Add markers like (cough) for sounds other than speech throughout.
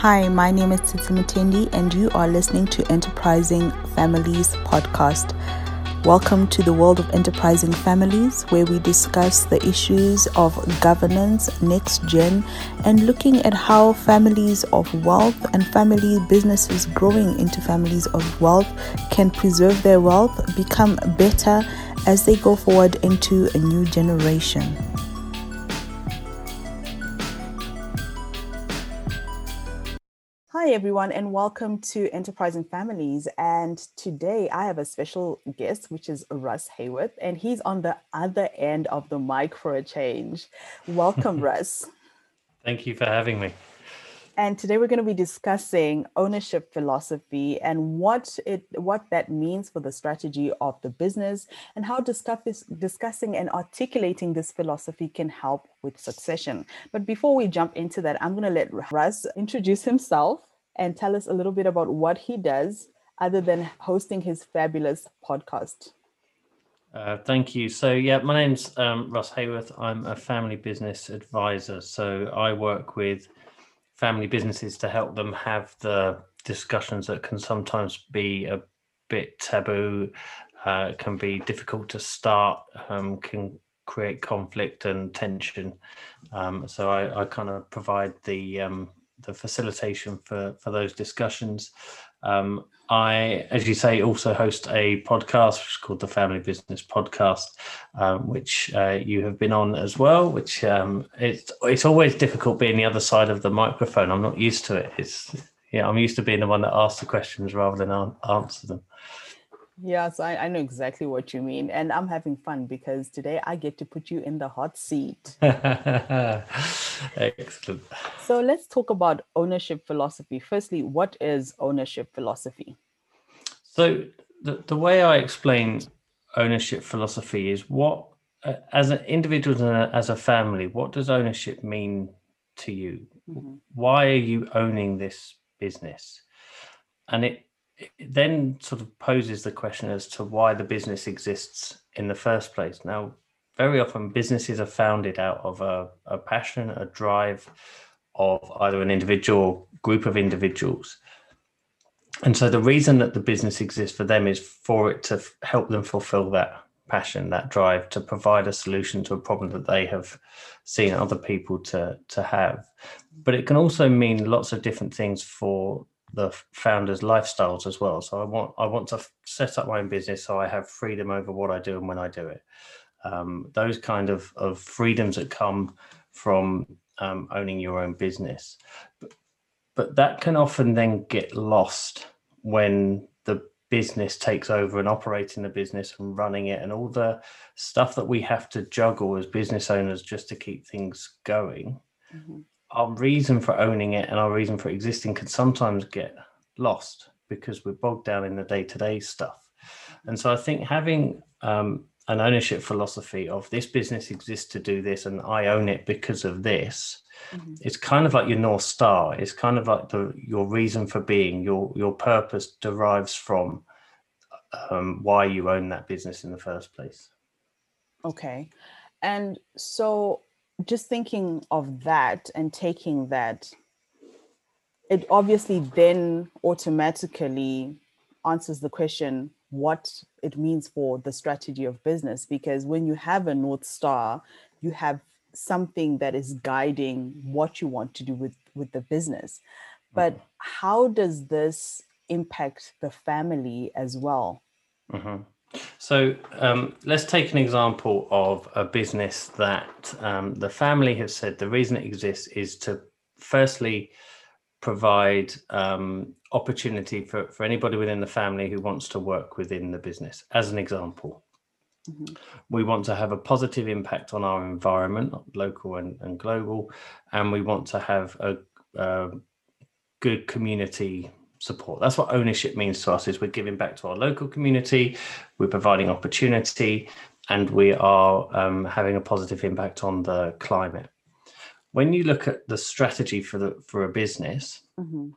Hi, my name is Titi Mutendi, and you are listening to Enterprising Families podcast. Welcome to the world of enterprising families, where we discuss the issues of governance, next gen, and looking at how families of wealth and family businesses growing into families of wealth can preserve their wealth, become better as they go forward into a new generation. Hi, everyone, and welcome to Enterprising Families. And today I have a special guest, which is Russ Haworth, and he's on the other end of the mic for a change. Welcome, (laughs) Russ. Thank you for having me. And today we're going to be discussing ownership philosophy and what it what that means for the strategy of the business and how discuss discussing and articulating this philosophy can help with succession. But before we jump into that, I'm going to let Russ introduce himself and tell us a little bit about what he does other than hosting his fabulous podcast. Uh, thank you. So, yeah, my name's um, Russ Haworth. I'm a family business advisor. So, I work with family businesses to help them have the discussions that can sometimes be a bit taboo, uh, can be difficult to start, um, can create conflict and tension. Um, so I, I, kind of provide the um, the facilitation for for those discussions. Um, I, as you say, also host a podcast which is called the Family Business Podcast, um, which uh, you have been on as well. Which um, it's it's always difficult being the other side of the microphone. I'm not used to it. It's yeah, I'm used to being the one that asks the questions rather than answer them. Yes, I, I know exactly what you mean. And I'm having fun because today I get to put you in the hot seat. (laughs) Excellent. So let's talk about ownership philosophy. Firstly, what is ownership philosophy? So, the, the way I explain ownership philosophy is what, uh, as an individual and as a family, what does ownership mean to you? Mm-hmm. Why are you owning this business? And it it then sort of poses the question as to why the business exists in the first place. Now, very often businesses are founded out of a, a passion, a drive of either an individual group of individuals. And so the reason that the business exists for them is for it to f- help them fulfill that passion, that drive to provide a solution to a problem that they have seen other people to to have. But it can also mean lots of different things for the founders' lifestyles as well. So I want I want to set up my own business so I have freedom over what I do and when I do it. Um, those kind of of freedoms that come from um, owning your own business, but, but that can often then get lost when the business takes over and operating the business and running it and all the stuff that we have to juggle as business owners just to keep things going. Mm-hmm our reason for owning it and our reason for existing can sometimes get lost because we're bogged down in the day-to-day stuff. And so i think having um, an ownership philosophy of this business exists to do this and i own it because of this mm-hmm. it's kind of like your north star. It's kind of like the your reason for being your your purpose derives from um, why you own that business in the first place. Okay. And so just thinking of that and taking that, it obviously then automatically answers the question what it means for the strategy of business. Because when you have a North Star, you have something that is guiding what you want to do with, with the business. But mm-hmm. how does this impact the family as well? Mm-hmm. So um, let's take an example of a business that um, the family have said the reason it exists is to firstly provide um, opportunity for, for anybody within the family who wants to work within the business. As an example, mm-hmm. we want to have a positive impact on our environment, local and, and global, and we want to have a, a good community support. That's what ownership means to us is we're giving back to our local community, we're providing opportunity, and we are um, having a positive impact on the climate. When you look at the strategy for the for a business, mm-hmm.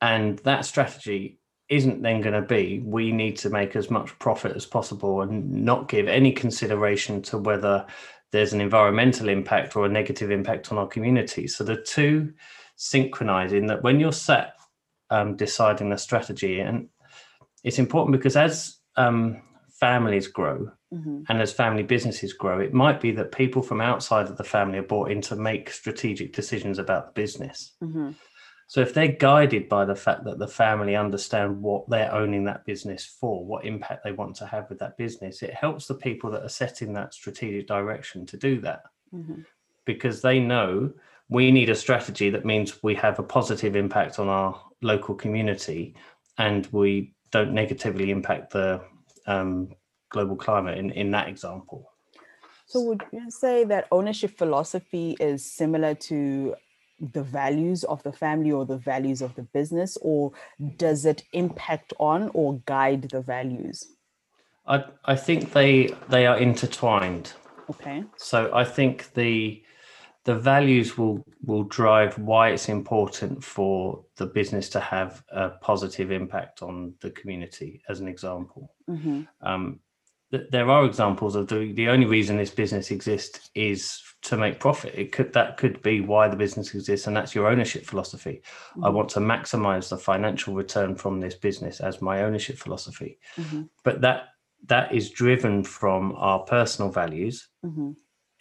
and that strategy isn't then going to be we need to make as much profit as possible and not give any consideration to whether there's an environmental impact or a negative impact on our community. So the two synchronize in that when you're set um, deciding the strategy, and it's important because as um, families grow Mm-hmm. and as family businesses grow, it might be that people from outside of the family are brought in to make strategic decisions about the business. Mm-hmm. So if they're guided by the fact that the family understand what they're owning that business for, what impact they want to have with that business, it helps the people that are setting that strategic direction to do that Mm-hmm. because they know we need a strategy that means we have a positive impact on our local community and we don't negatively impact the um, global climate in, in that example. So would you say that ownership philosophy is similar to the values of the family or the values of the business, or does it impact on or guide the values? I, I think they they are intertwined. Okay. So I think the the values will will drive why it's important for the business to have a positive impact on the community. As an example, Mm-hmm. um, th- there are examples of the the only reason this business exists is to make profit. It could that could be why the business exists, and that's your ownership philosophy. I want to maximize the financial return from this business as my ownership philosophy. Mm-hmm. But that that is driven from our personal values Mm-hmm.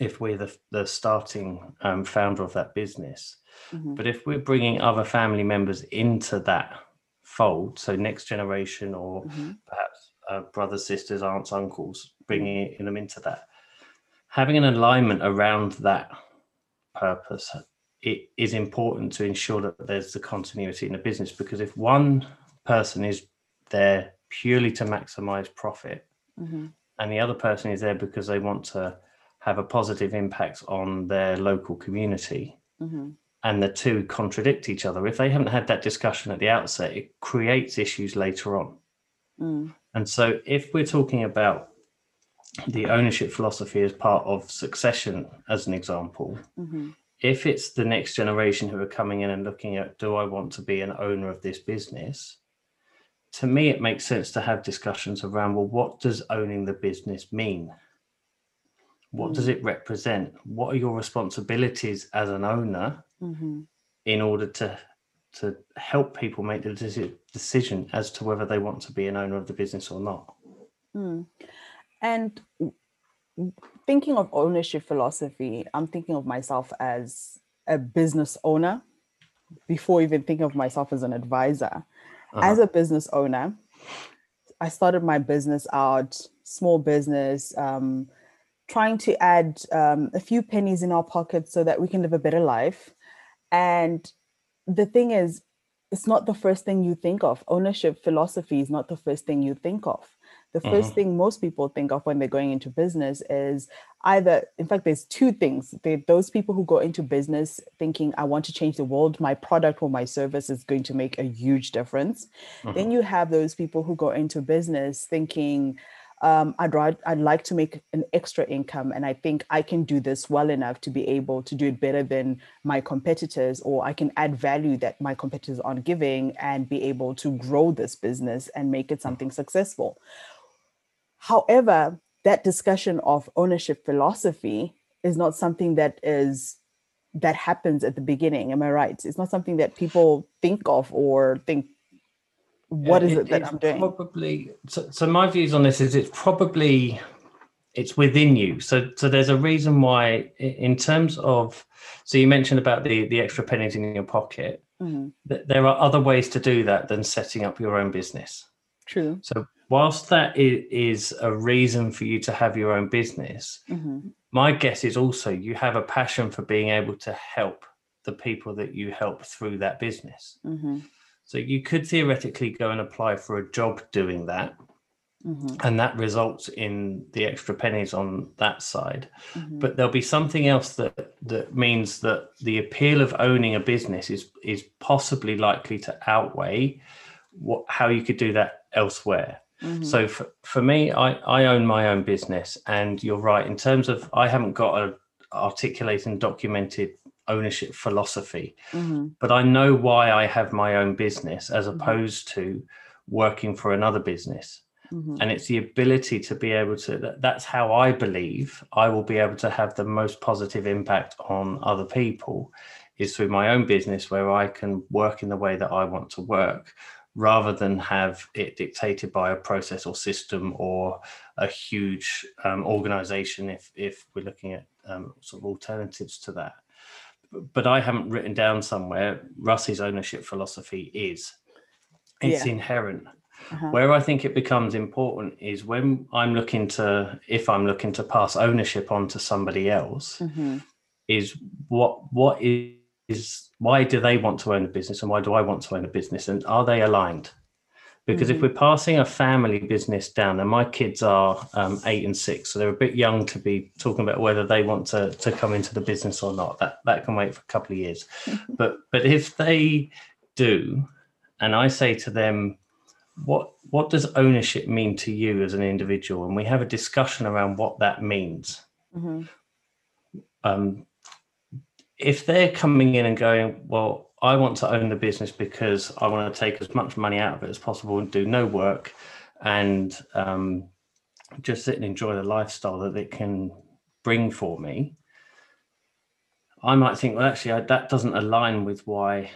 If we're the, the starting um, founder of that business. Mhm. But if we're bringing other family members into that fold, so next generation or Mhm. perhaps uh, brothers, sisters, aunts, uncles, bringing them into that, having an alignment around that purpose, it is important to ensure that there's the continuity in the business because if one person is there purely to maximize profit, Mm-hmm. and the other person is there because they want to have a positive impact on their local community Mm-hmm. and the two contradict each other if they haven't had that discussion at the outset it creates issues later on Mm. and so if we're talking about the ownership philosophy as part of succession as an example Mm-hmm. if it's the next generation who are coming in and looking at do i want to be an owner of this business to me it makes sense to have discussions around well what does owning the business mean what does it represent what are your responsibilities as an owner Mm-hmm. in order to to help people make the decision as to whether they want to be an owner of the business or not Mm. And thinking of ownership philosophy, I'm thinking of myself as a business owner before even thinking of myself as an advisor. As a business owner, I started my business out, small business, um, trying to add um, a few pennies in our pockets so that we can live a better life. And the thing is, it's not the first thing you think of. Ownership philosophy is not the first thing you think of. The 1st thing most people think of when they're going into business is either, in fact, there's two things. There those people who go into business thinking, I want to change the world, my product or my service is going to make a huge difference. Then you have those people who go into business thinking, um, I'd, I'd like to make an extra income and I think I can do this well enough to be able to do it better than my competitors, or I can add value that my competitors aren't giving and be able to grow this business and make it something successful. However, that discussion of ownership philosophy is not something that is that happens at the beginning. Am I right? It's not something that people think of or think, what is it, that it's I'm doing? Probably. So, so my views on this is it's probably it's within you. So so there's a reason why in terms of so you mentioned about the the extra pennies in your pocket. Mhm. That there are other ways to do that than setting up your own business. True. So whilst that is a reason for you to have your own business, Mhm. my guess is also you have a passion for being able to help the people that you help through that business. Mhm. So you could theoretically go and apply for a job doing that, Mhm. and that results in the extra pennies on that side. Mhm. But there'll be something else that that means that the appeal of owning a business is is possibly likely to outweigh what how you could do that elsewhere. Mhm. So for, for me, I, I own my own business, and you're right in terms of I haven't got a articulated and documented ownership philosophy, Mhm. but I know why I have my own business as opposed to working for another business. Mhm. And it's the ability to be able to, that, that's how I believe I will be able to have the most positive impact on other people is through my own business where I can work in the way that I want to work rather than have it dictated by a process or system or a huge um, organization if if we're looking at um, sort of alternatives to that but i haven't written down somewhere russ's ownership philosophy is it's yeah. inherent uh-huh. where i think it becomes important is when i'm looking to if i'm looking to pass ownership on to somebody else mm-hmm. is what what is is why do they want to own a business and why do I want to own a business? And are they aligned? Because mm-hmm. if we're passing a family business down, and my kids are um, eight and six, so they're a bit young to be talking about whether they want to, to come into the business or not. That that can wait for a couple of years. (laughs) but but if they do, and I say to them, what what does ownership mean to you as an individual? And we have a discussion around what that means. Mm-hmm. Um, if they're coming in and going, well, I want to own the business because I want to take as much money out of it as possible and do no work and um, just sit and enjoy the lifestyle that it can bring for me. I might think, well, actually, I, that doesn't align with why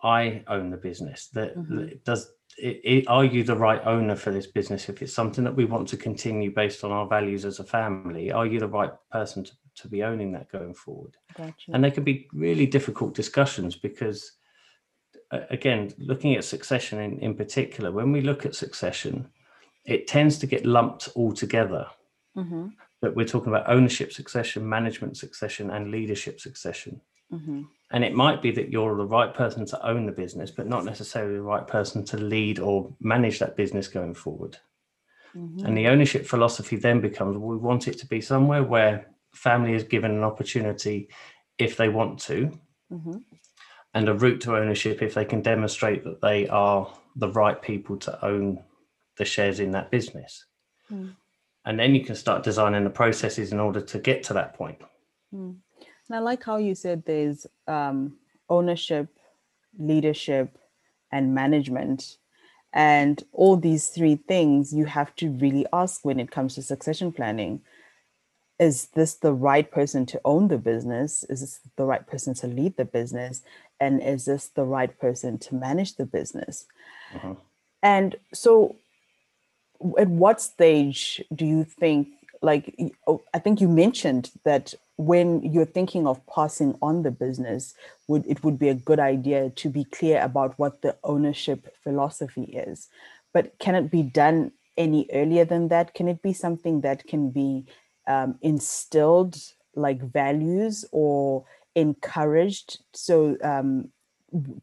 I own the business. That, mm-hmm. does it, it, are you the right owner for this business? If it's something that we want to continue based on our values as a family, are you the right person to to be owning that going forward. Gotcha. And they can be really difficult discussions because, again, looking at succession in, in particular, when we look at succession, it tends to get lumped all together. Mm-hmm. But we're talking about ownership succession, management succession, and leadership succession. Mm-hmm. And it might be that you're the right person to own the business, but not necessarily the right person to lead or manage that business going forward. Mm-hmm. And the ownership philosophy then becomes well, we want it to be somewhere where family is given an opportunity if they want to, mm-hmm. and a route to ownership if they can demonstrate that they are the right people to own the shares in that business. Mm. And then you can start designing the processes in order to get to that point. Mm. And I like how you said there's um, ownership, leadership, and management. And all these three things you have to really ask when it comes to succession planning is this the right person to own the business? Is this the right person to lead the business? And is this the right person to manage the business? Uh-huh. And so, at what stage do you think, like, oh, I think you mentioned that when you're thinking of passing on the business, would it would be a good idea to be clear about what the ownership philosophy is. But can it be done any earlier than that? Can it be something that can be um, instilled like values or encouraged so um,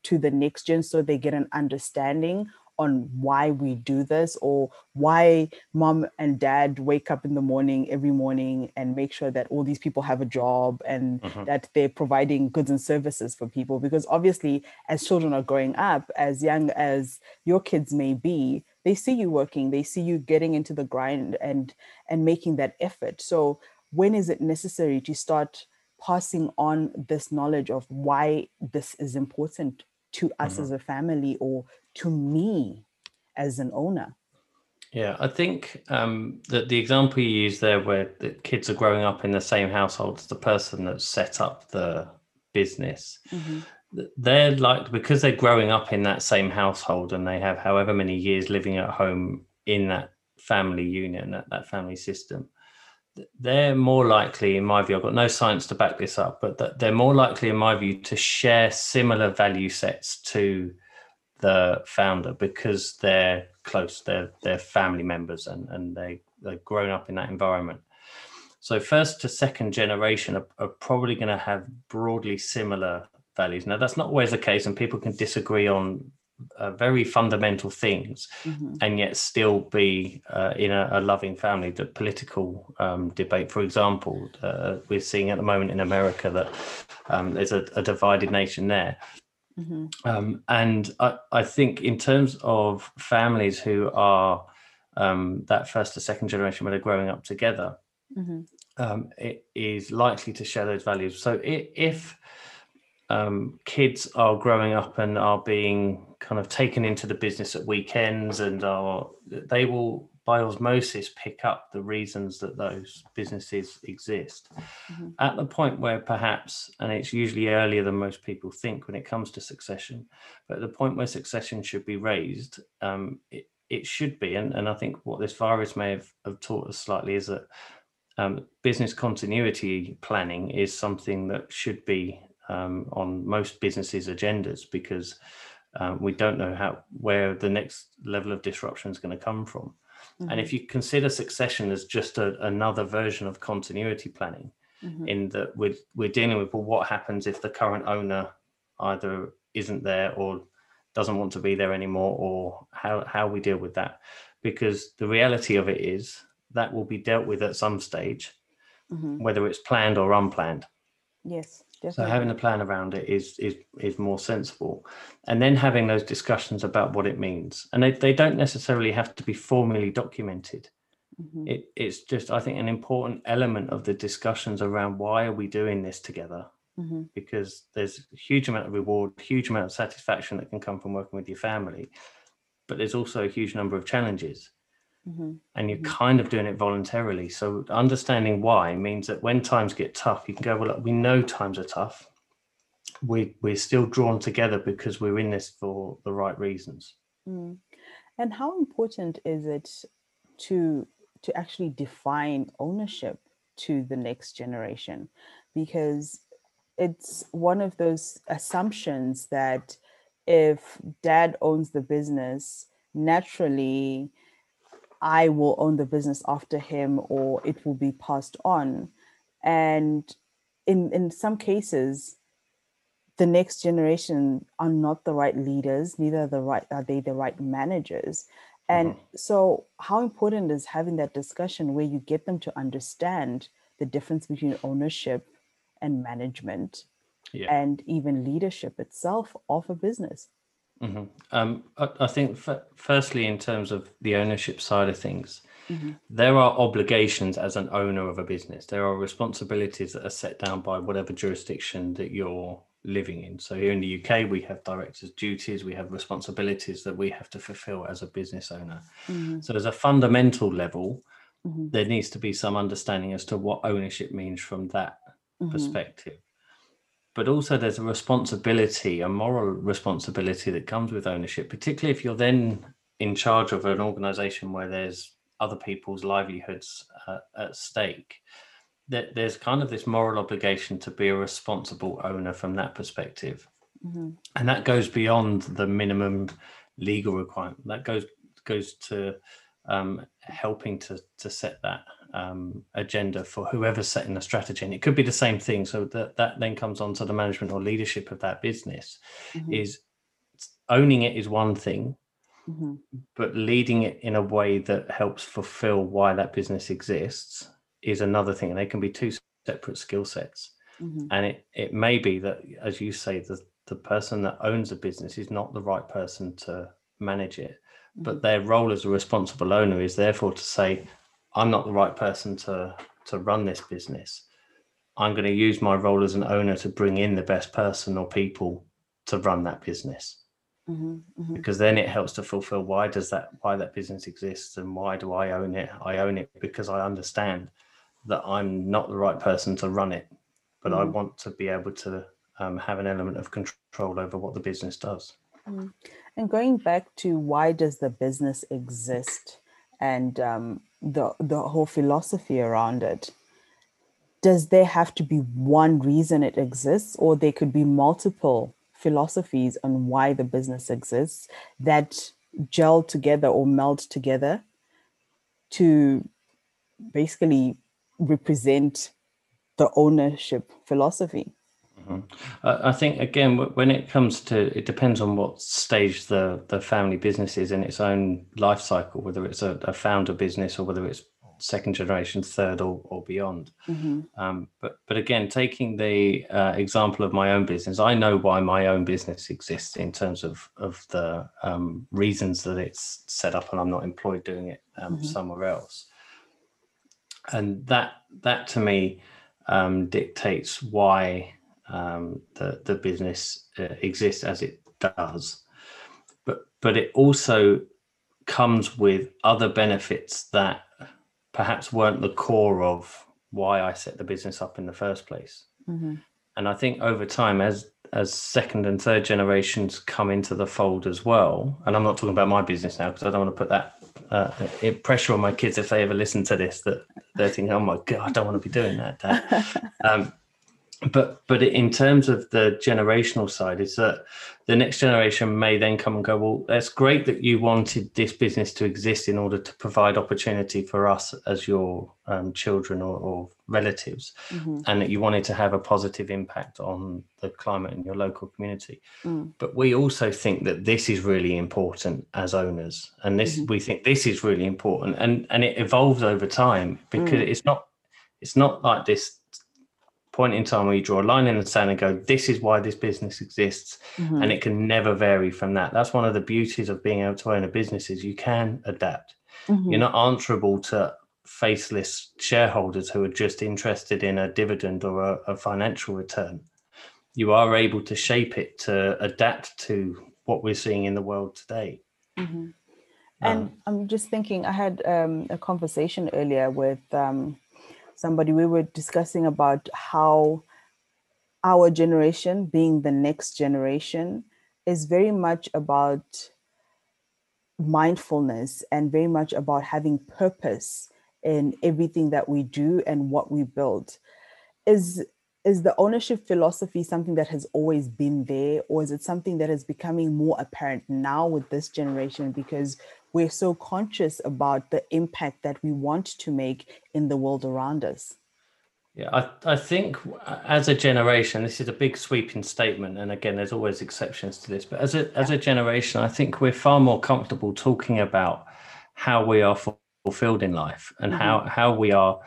to the next gen so they get an understanding on why we do this or why mom and dad wake up in the morning every morning and make sure that all these people have a job and uh-huh. that they're providing goods and services for people because obviously as children are growing up as young as your kids may be they see you working they see you getting into the grind and and making that effort so when is it necessary to start passing on this knowledge of why this is important to us mm-hmm. as a family or to me as an owner. Yeah, I think um, that the example you use there, where the kids are growing up in the same household as the person that set up the business, mm-hmm. They're like because they're growing up in that same household and they have however many years living at home in that family union, that, that family system. They're more likely, in my view, I've got no science to back this up, but that they're more likely, in my view, to share similar value sets to the founder because they're close, they're they're family members and and they they've grown up in that environment. So first to second generation are, are probably going to have broadly similar values. Now that's not always the case, and people can disagree on uh, very fundamental things, mm-hmm. and yet still be uh, in a, a, loving family. The political um, debate, for example, uh, we're seeing at the moment in America that um, there's a, a divided nation there. Mm-hmm. Um, and I, I, think in terms of families who are um, that first or second generation where they're growing up together, mm-hmm. um, it is likely to share those values. So if um, kids are growing up and are being kind of taken into the business at weekends and are they will by osmosis pick up the reasons that those businesses exist. Mm-hmm. At the point where perhaps, and it's usually earlier than most people think when it comes to succession, but at the point where succession should be raised, um, it, it should be. And, and I think what this virus may have, have taught us slightly is that um, business continuity planning is something that should be um, on most businesses' agendas because um, we don't know how where the next level of disruption is going to come from. Mm-hmm. And if mm-hmm. you consider succession as just a, another version of continuity planning, mm-hmm. in that we're, we're dealing with well, what happens if the current owner either isn't there or doesn't want to be there anymore, or how, how we deal with that. Because the reality of it is that will be dealt with at some stage, mm-hmm. whether it's planned or unplanned. Yes. Definitely. So having a plan around it is is is more sensible, and then having those discussions about what it means, and they, they don't necessarily have to be formally documented. Mm-hmm. It, it's just I think an important element of the discussions around why are we doing this together, mm-hmm. because there's a huge amount of reward, huge amount of satisfaction that can come from working with your family, but there's also a huge number of challenges. Mm-hmm. And you're mm-hmm. kind of doing it voluntarily. So understanding why means that when times get tough, you can go, well, look, we know times are tough. We we're still drawn together because we're in this for the right reasons. Mm. And how important is it to to actually define ownership to the next generation? Because it's one of those assumptions that if dad owns the business, naturally I will own the business after him or it will be passed on. And in, in some cases, the next generation are not the right leaders, neither the right are they the right managers. And mm-hmm. so how important is having that discussion where you get them to understand the difference between ownership and management yeah. and even leadership itself of a business? Mm-hmm. Um, I, I, think, f- firstly, in terms of the ownership side of things, mm-hmm. there are obligations as an owner of a business. There are responsibilities that are set down by whatever jurisdiction that you're living in. So here in the UK, we have directors' duties, we have responsibilities that we have to fulfill as a business owner. Mm-hmm. So, as a fundamental level, mm-hmm. there needs to be some understanding as to what ownership means from that mm-hmm. perspective but also there's a responsibility, a moral responsibility that comes with ownership, particularly if you're then in charge of an organization where there's other people's livelihoods uh, at stake. That there's kind of this moral obligation to be a responsible owner from that perspective, mm-hmm. and that goes beyond the minimum legal requirement. That goes goes to um, helping to to set that um, agenda for whoever's setting the strategy. And it could be the same thing. So that, that then comes on to the management or leadership of that business mm-hmm. is owning it is one thing, mm-hmm. but leading it in a way that helps fulfill why that business exists is another thing. And they can be two separate skill sets. Mm-hmm. And it, it may be that, as you say, the, the person that owns a business is not the right person to manage it. But mm-hmm. their role as a responsible owner is therefore to say, I'm not the right person to to run this business. I'm going to use my role as an owner to bring in the best person or people to run that business. Mm-hmm, mm-hmm. Because then it helps to fulfill why does that why that business exists and why do I own it? I own it because I understand that I'm not the right person to run it, but mm-hmm. I want to be able to um, have an element of control over what the business does. Mm-hmm. And going back to why does the business exist? And um, the the whole philosophy around it does there have to be one reason it exists or there could be multiple philosophies on why the business exists that gel together or meld together to basically represent the ownership philosophy. I think again, when it comes to, it depends on what stage the the family business is in its own life cycle, whether it's a, a founder business or whether it's second generation, third, or, or beyond. Mm-hmm. Um, but but again, taking the uh, example of my own business, I know why my own business exists in terms of of the um, reasons that it's set up, and I'm not employed doing it um, mm-hmm. somewhere else. And that that to me um, dictates why um, the the business uh, exists as it does. But but it also comes with other benefits that perhaps weren't the core of why I set the business up in the first place. Mm-hmm. And I think over time, as as second and third generations come into the fold as well, and I'm not talking about my business now because I don't want to put that uh, pressure on my kids if they ever listen to this that they're thinking, "Oh my god, I don't want to be doing that." Dad. (laughs) um, but but in terms of the generational side is that the next generation may then come and go well that's great that you wanted this business to exist in order to provide opportunity for us as your um, children or, or relatives mm-hmm. and that you wanted to have a positive impact on the climate in your local community mm. but we also think that this is really important as owners and this mm-hmm. we think this is really important and and it evolves over time because mm. it's not it's not like this point in time where you draw a line in the sand and go, this is why this business exists. Mm-hmm. And it can never vary from that. That's one of the beauties of being able to own a business is you can adapt. Mm-hmm. You're not answerable to faceless shareholders who are just interested in a dividend or a, a financial return. You are able to shape it to adapt to what we're seeing in the world today. Mm-hmm. And um, I'm just thinking, I had um, a conversation earlier with um, somebody, we were discussing about how our generation, being the next generation, is very much about mindfulness and very much about having purpose in everything that we do and what we build. Is is the ownership philosophy something that has always been there or is it something that is becoming more apparent now with this generation because we're so conscious about the impact that we want to make in the world around us. Yeah, I, I think as a generation, this is a big sweeping statement, and again, there's always exceptions to this. But as a as a generation, I think we're far more comfortable talking about how we are fulfilled in life and mm-hmm. how how we are,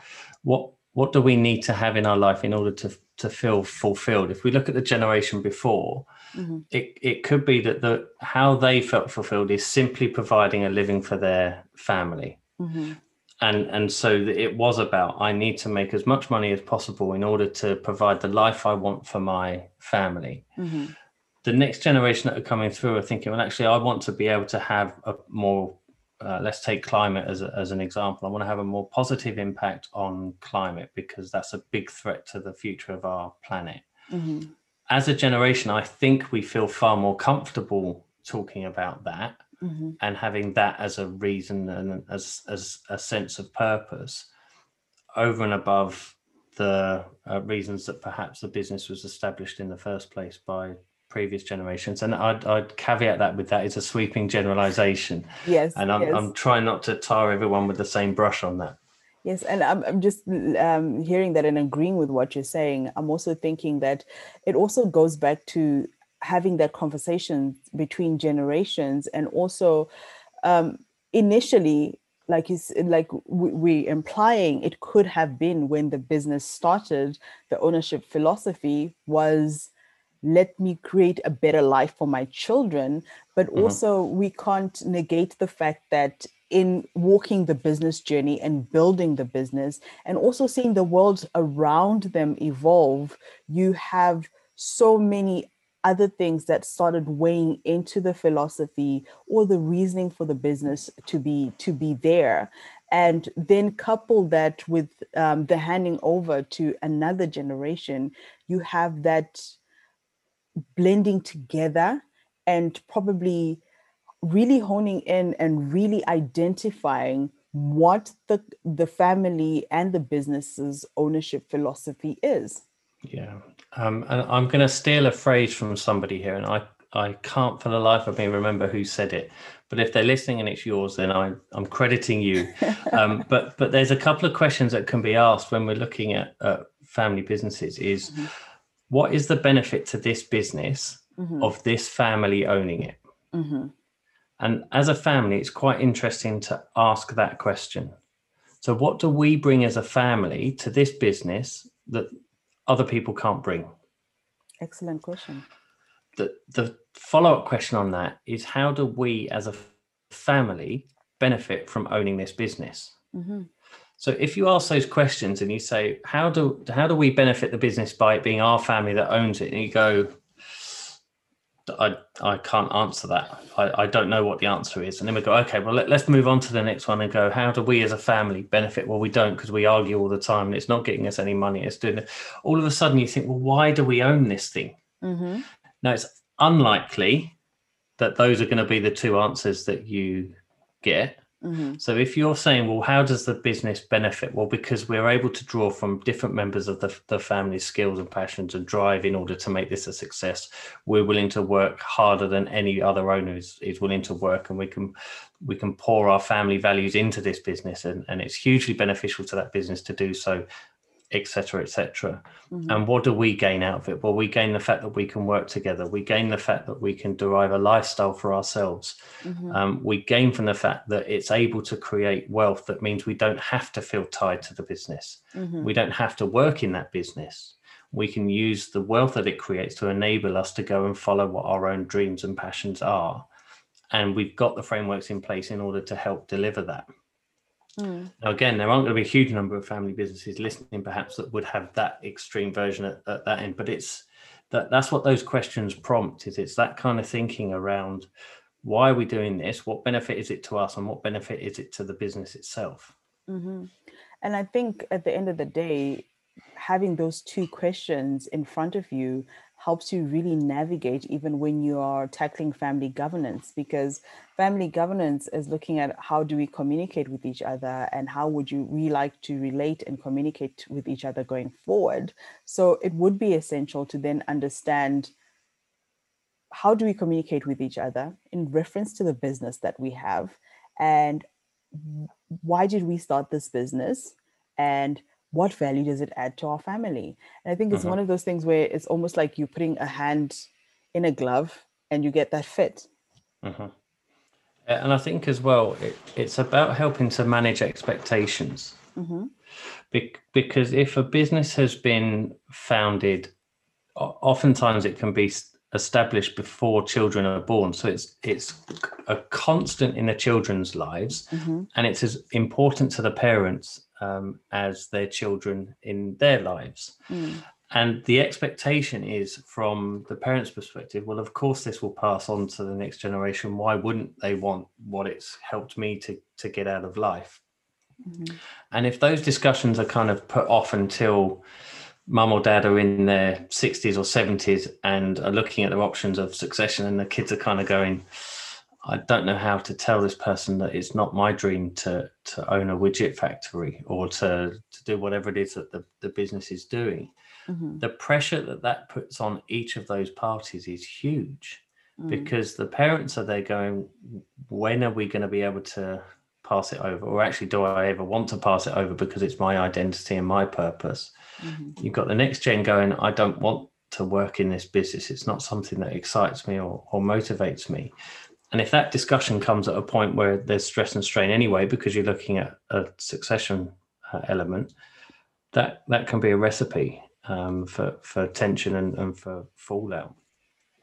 what what do we need to have in our life in order to to feel fulfilled? If we look at the generation before, Mm-hmm. It it could be that the how they felt fulfilled is simply providing a living for their family. Mm-hmm. And and so it was about I need to make as much money as possible in order to provide the life I want for my family. Mm-hmm. The next generation that are coming through are thinking, well, actually, I want to be able to have a more uh, let's take climate as, a, as an example. I want to have a more positive impact on climate because that's a big threat to the future of our planet. Mm-hmm as a generation, I think we feel far more comfortable talking about that mm-hmm. and having that as a reason and as as a sense of purpose over and above the uh, reasons that perhaps the business was established in the first place by previous generations and I'd, I'd caveat that with that is a sweeping generalization yes and I'm, yes. I'm trying not to tar everyone with the same brush on that Yes, and I'm, I'm just um, hearing that and agreeing with what you're saying. I'm also thinking that it also goes back to having that conversation between generations and also um, initially like is like we, we implying it could have been when the business started the ownership philosophy was let me create a better life for my children but mm-hmm. also we can't negate the fact that in walking the business journey and building the business and also seeing the world around them evolve, you have so many other things that started weighing into the philosophy or the reasoning for the business to be to be there and then couple that with um, the handing over to another generation you have that blending together and probably really honing in and really identifying what the the family and the business's ownership philosophy is. Yeah. Um, and i'm going to steal a phrase from somebody here and i i can't for the life of me remember who said it but if they're listening and it's yours then I, i'm crediting you. (laughs) Um, but but there's a couple of questions that can be asked when we're looking at uh, family businesses is mm-hmm. What is the benefit to this business mm-hmm. of this family owning it mm-hmm. And as a family, it's quite interesting to ask that question. So, what do we bring as a family to this business that other people can't bring? Excellent question. The, the follow up question on that is how do we as a family benefit from owning this business? Mm-hmm. So if you ask those questions and you say, how do how do we benefit the business by it being our family that owns it? And you go, I, I can't answer that. I, I don't know what the answer is. And then we go, okay, well, let, us move on to the next one and go, how do we as a family benefit? Well, we don't because we argue all the time and it's not getting us any money. It's doing it. All of a sudden you think, well, why do we own this thing? Mm-hmm. Now, it's unlikely that those are going to be the two answers that you get. Mm-hmm. So if you're saying, well, how does the business benefit? Well, because we're able to draw from different members of the, the family's skills and passions and drive in order to make this a success. We're willing to work harder than any other owner is, is willing to work, and we can we can pour our family values into this business, and, and it's hugely beneficial to that business to do so etc etc Mm-hmm. and what do we gain out of it? Well we gain the fact that we can work together. We gain the fact that we can derive a lifestyle for ourselves. Mhm. um, we gain from the fact that it's able to create wealth that means we don't have to feel tied to the business. Mhm. we don't have to work in that business. We can use the wealth that it creates to enable us to go and follow what our own dreams and passions are. And we've got the frameworks in place in order to help deliver that Mm. now, again, there aren't going to be a huge number of family businesses listening, perhaps that would have that extreme version at, at that end. But it's that that's what those questions prompt. Is it's that kind of thinking around why are we doing this? What benefit is it to us, and what benefit is it to the business itself? hmm And I think at the end of the day, having those two questions in front of you helps you really navigate even when you are tackling family governance because family governance is looking at how do we communicate with each other and how would you we like to relate and communicate with each other going forward. So it would be essential to then understand how do we communicate with each other in reference to the business that we have and why did we start this business and what value does it add to our family and i think it's Mhm. one of those things where it's almost like you're putting a hand in a glove and you get that fit Mhm. Uh, And I think as well, it, it's about helping to manage expectations. Mhm. Bec- because if a business has been founded, oftentimes it can be established before children are born. So it's it's a constant in the children's lives, Mhm. and it's as important to the parents um, as their children in their lives. Mm. And the expectation is from the parents' perspective, well, of course, this will pass on to the next generation. Why wouldn't they want what it's helped me to, to get out of life? Mhm. And if those discussions are kind of put off until mum or dad are in their 60s or 70s and are looking at their options of succession, and the kids are kind of going, I don't know how to tell this person that it's not my dream to to own a widget factory or to, to do whatever it is that the, the business is doing Mhm. the pressure that that puts on each of those parties is huge Mm. because the parents are there going when are we going to be able to pass it over or actually do i ever want to pass it over because it's my identity and my purpose Mhm. you've got the next gen going i don't want to work in this business it's not something that excites me or, or motivates me and if that discussion comes at a point where there's stress and strain anyway because you're looking at a succession uh, element that that can be a recipe um, for for tension and, and for fallout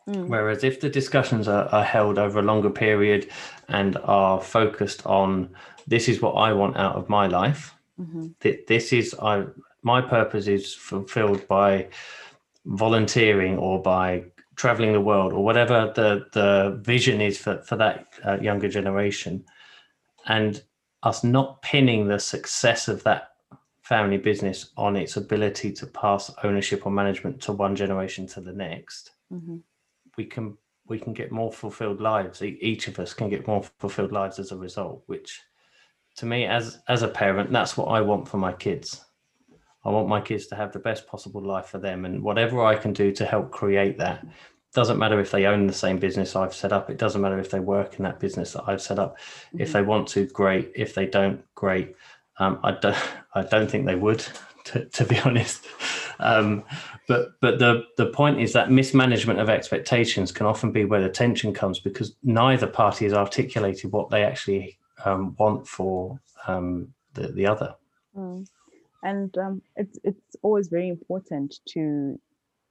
Mm. Whereas if the discussions are, are held over a longer period and are focused on this is what I want out of my life, Mhm. that this is I my purpose is fulfilled by volunteering or by traveling the world or whatever the the vision is for for that uh, younger generation, and us not pinning the success of that family business on its ability to pass ownership or management to one generation to the next Mhm. we can we can get more fulfilled lives. Each of us can get more fulfilled lives as a result which to me as as a parent that's what i want for my kids i want my kids to have the best possible life for them and whatever i can do to help create that doesn't matter if they own the same business i've set up it doesn't matter if they work in that business that i've set up if Mhm. they want to great if they don't great um, i don't (laughs) i don't think they would (laughs) to, to be honest um, but but the the point is that mismanagement of expectations can often be where the tension comes because neither party has articulated what they actually um, want for um, the the other. Mm. And um, it's it's always very important to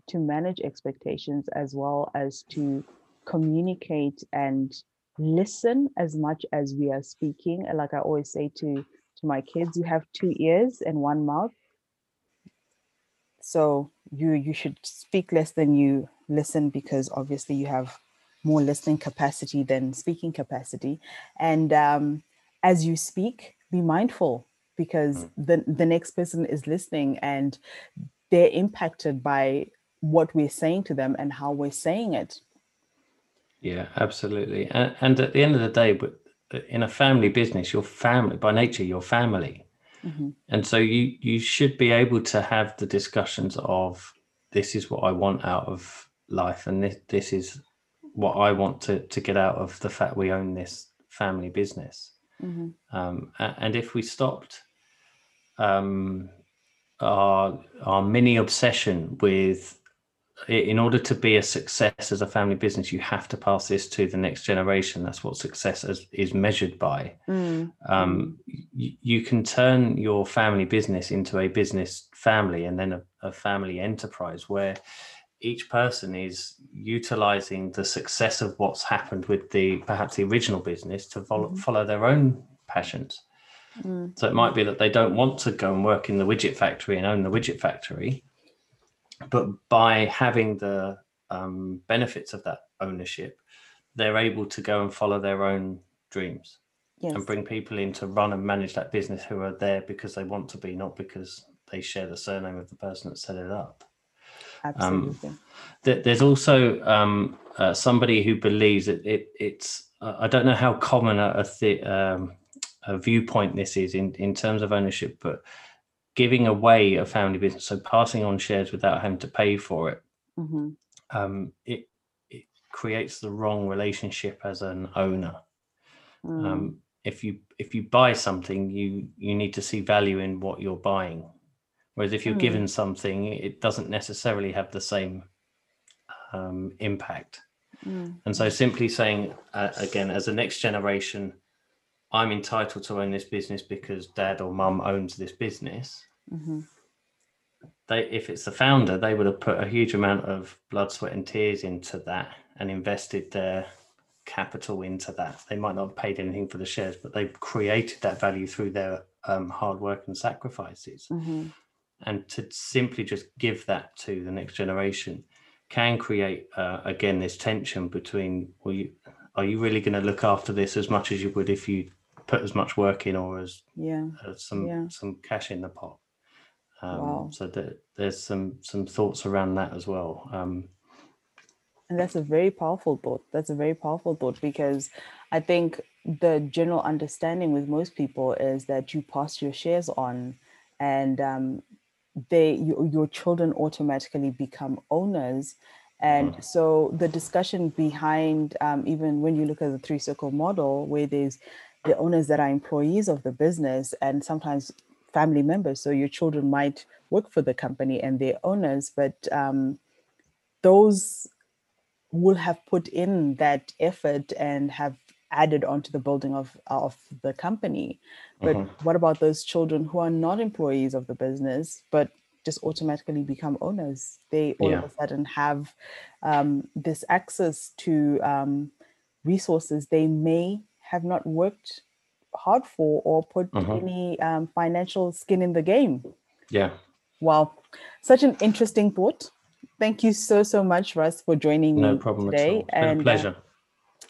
to manage expectations as well as to communicate and listen as much as we are speaking. Like I always say to to my kids, you have two ears and one mouth. So you you should speak less than you listen because obviously you have more listening capacity than speaking capacity. And um, as you speak, be mindful because mm. the, the next person is listening and they're impacted by what we're saying to them and how we're saying it. Yeah, absolutely. And, and at the end of the day, but in a family business, your family by nature, your family. Mm-hmm. And so you you should be able to have the discussions of this is what I want out of life, and this this is what I want to to get out of the fact we own this family business. Mm-hmm. Um, and if we stopped um, our our mini obsession with in order to be a success as a family business, you have to pass this to the next generation. That's what success is, is measured by. Mm. Um, you, you, can turn your family business into a business family and then a, a, family enterprise where each person is utilizing the success of what's happened with the perhaps the original business to follow, mm. follow their own passions. Mm. So it might be that they don't want to go and work in the widget factory and own the widget factory but by having the um, benefits of that ownership, they're able to go and follow their own dreams yes. and bring people in to run and manage that business who are there because they want to be, not because they share the surname of the person that set it up. Absolutely. Um, th- there's also um, uh, somebody who believes that it, it's. Uh, I don't know how common a, a, th- um, a viewpoint this is in, in terms of ownership, but giving away a family business, so passing on shares without having to pay for it, mm-hmm. um, it it creates the wrong relationship as an owner. Mm. Um, if you if you buy something, you you need to see value in what you're buying. Whereas if you're mm. given something, it doesn't necessarily have the same um, impact. Mm. And so, simply saying uh, again, as a next generation, I'm entitled to own this business because dad or mum owns this business. Mm-hmm. They, if it's the founder, they would have put a huge amount of blood, sweat, and tears into that and invested their capital into that. They might not have paid anything for the shares, but they've created that value through their um, hard work and sacrifices. Mm-hmm. And to simply just give that to the next generation can create uh, again this tension between well, you, are you really going to look after this as much as you would if you put as much work in or as yeah as some yeah. some cash in the pot. Um, wow. So that there's some some thoughts around that as well. Um, and that's a very powerful thought. That's a very powerful thought because I think the general understanding with most people is that you pass your shares on, and um, they you, your children automatically become owners. And mm. so the discussion behind um, even when you look at the three circle model, where there's the owners that are employees of the business and sometimes family members. So your children might work for the company and they're owners, but um, those will have put in that effort and have added onto the building of, of the company. But mm-hmm. what about those children who are not employees of the business, but just automatically become owners? They all yeah. of a sudden have um, this access to um, resources they may have not worked hard for or put mm-hmm. any um, financial skin in the game. Yeah. Wow. Such an interesting thought. Thank you so, so much, Russ, for joining no me problem today. and, pleasure. Uh,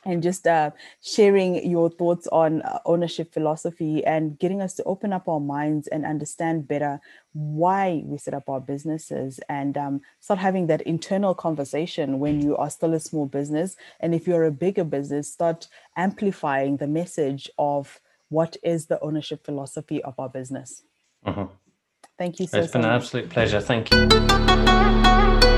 and just uh, sharing your thoughts on uh, ownership philosophy and getting us to open up our minds and understand better why we set up our businesses and um, start having that internal conversation when you are still a small business. And if you're a bigger business, start amplifying the message of what is the ownership philosophy of our business. Mm-hmm. Thank you so It's been so an absolute pleasure. Thank you.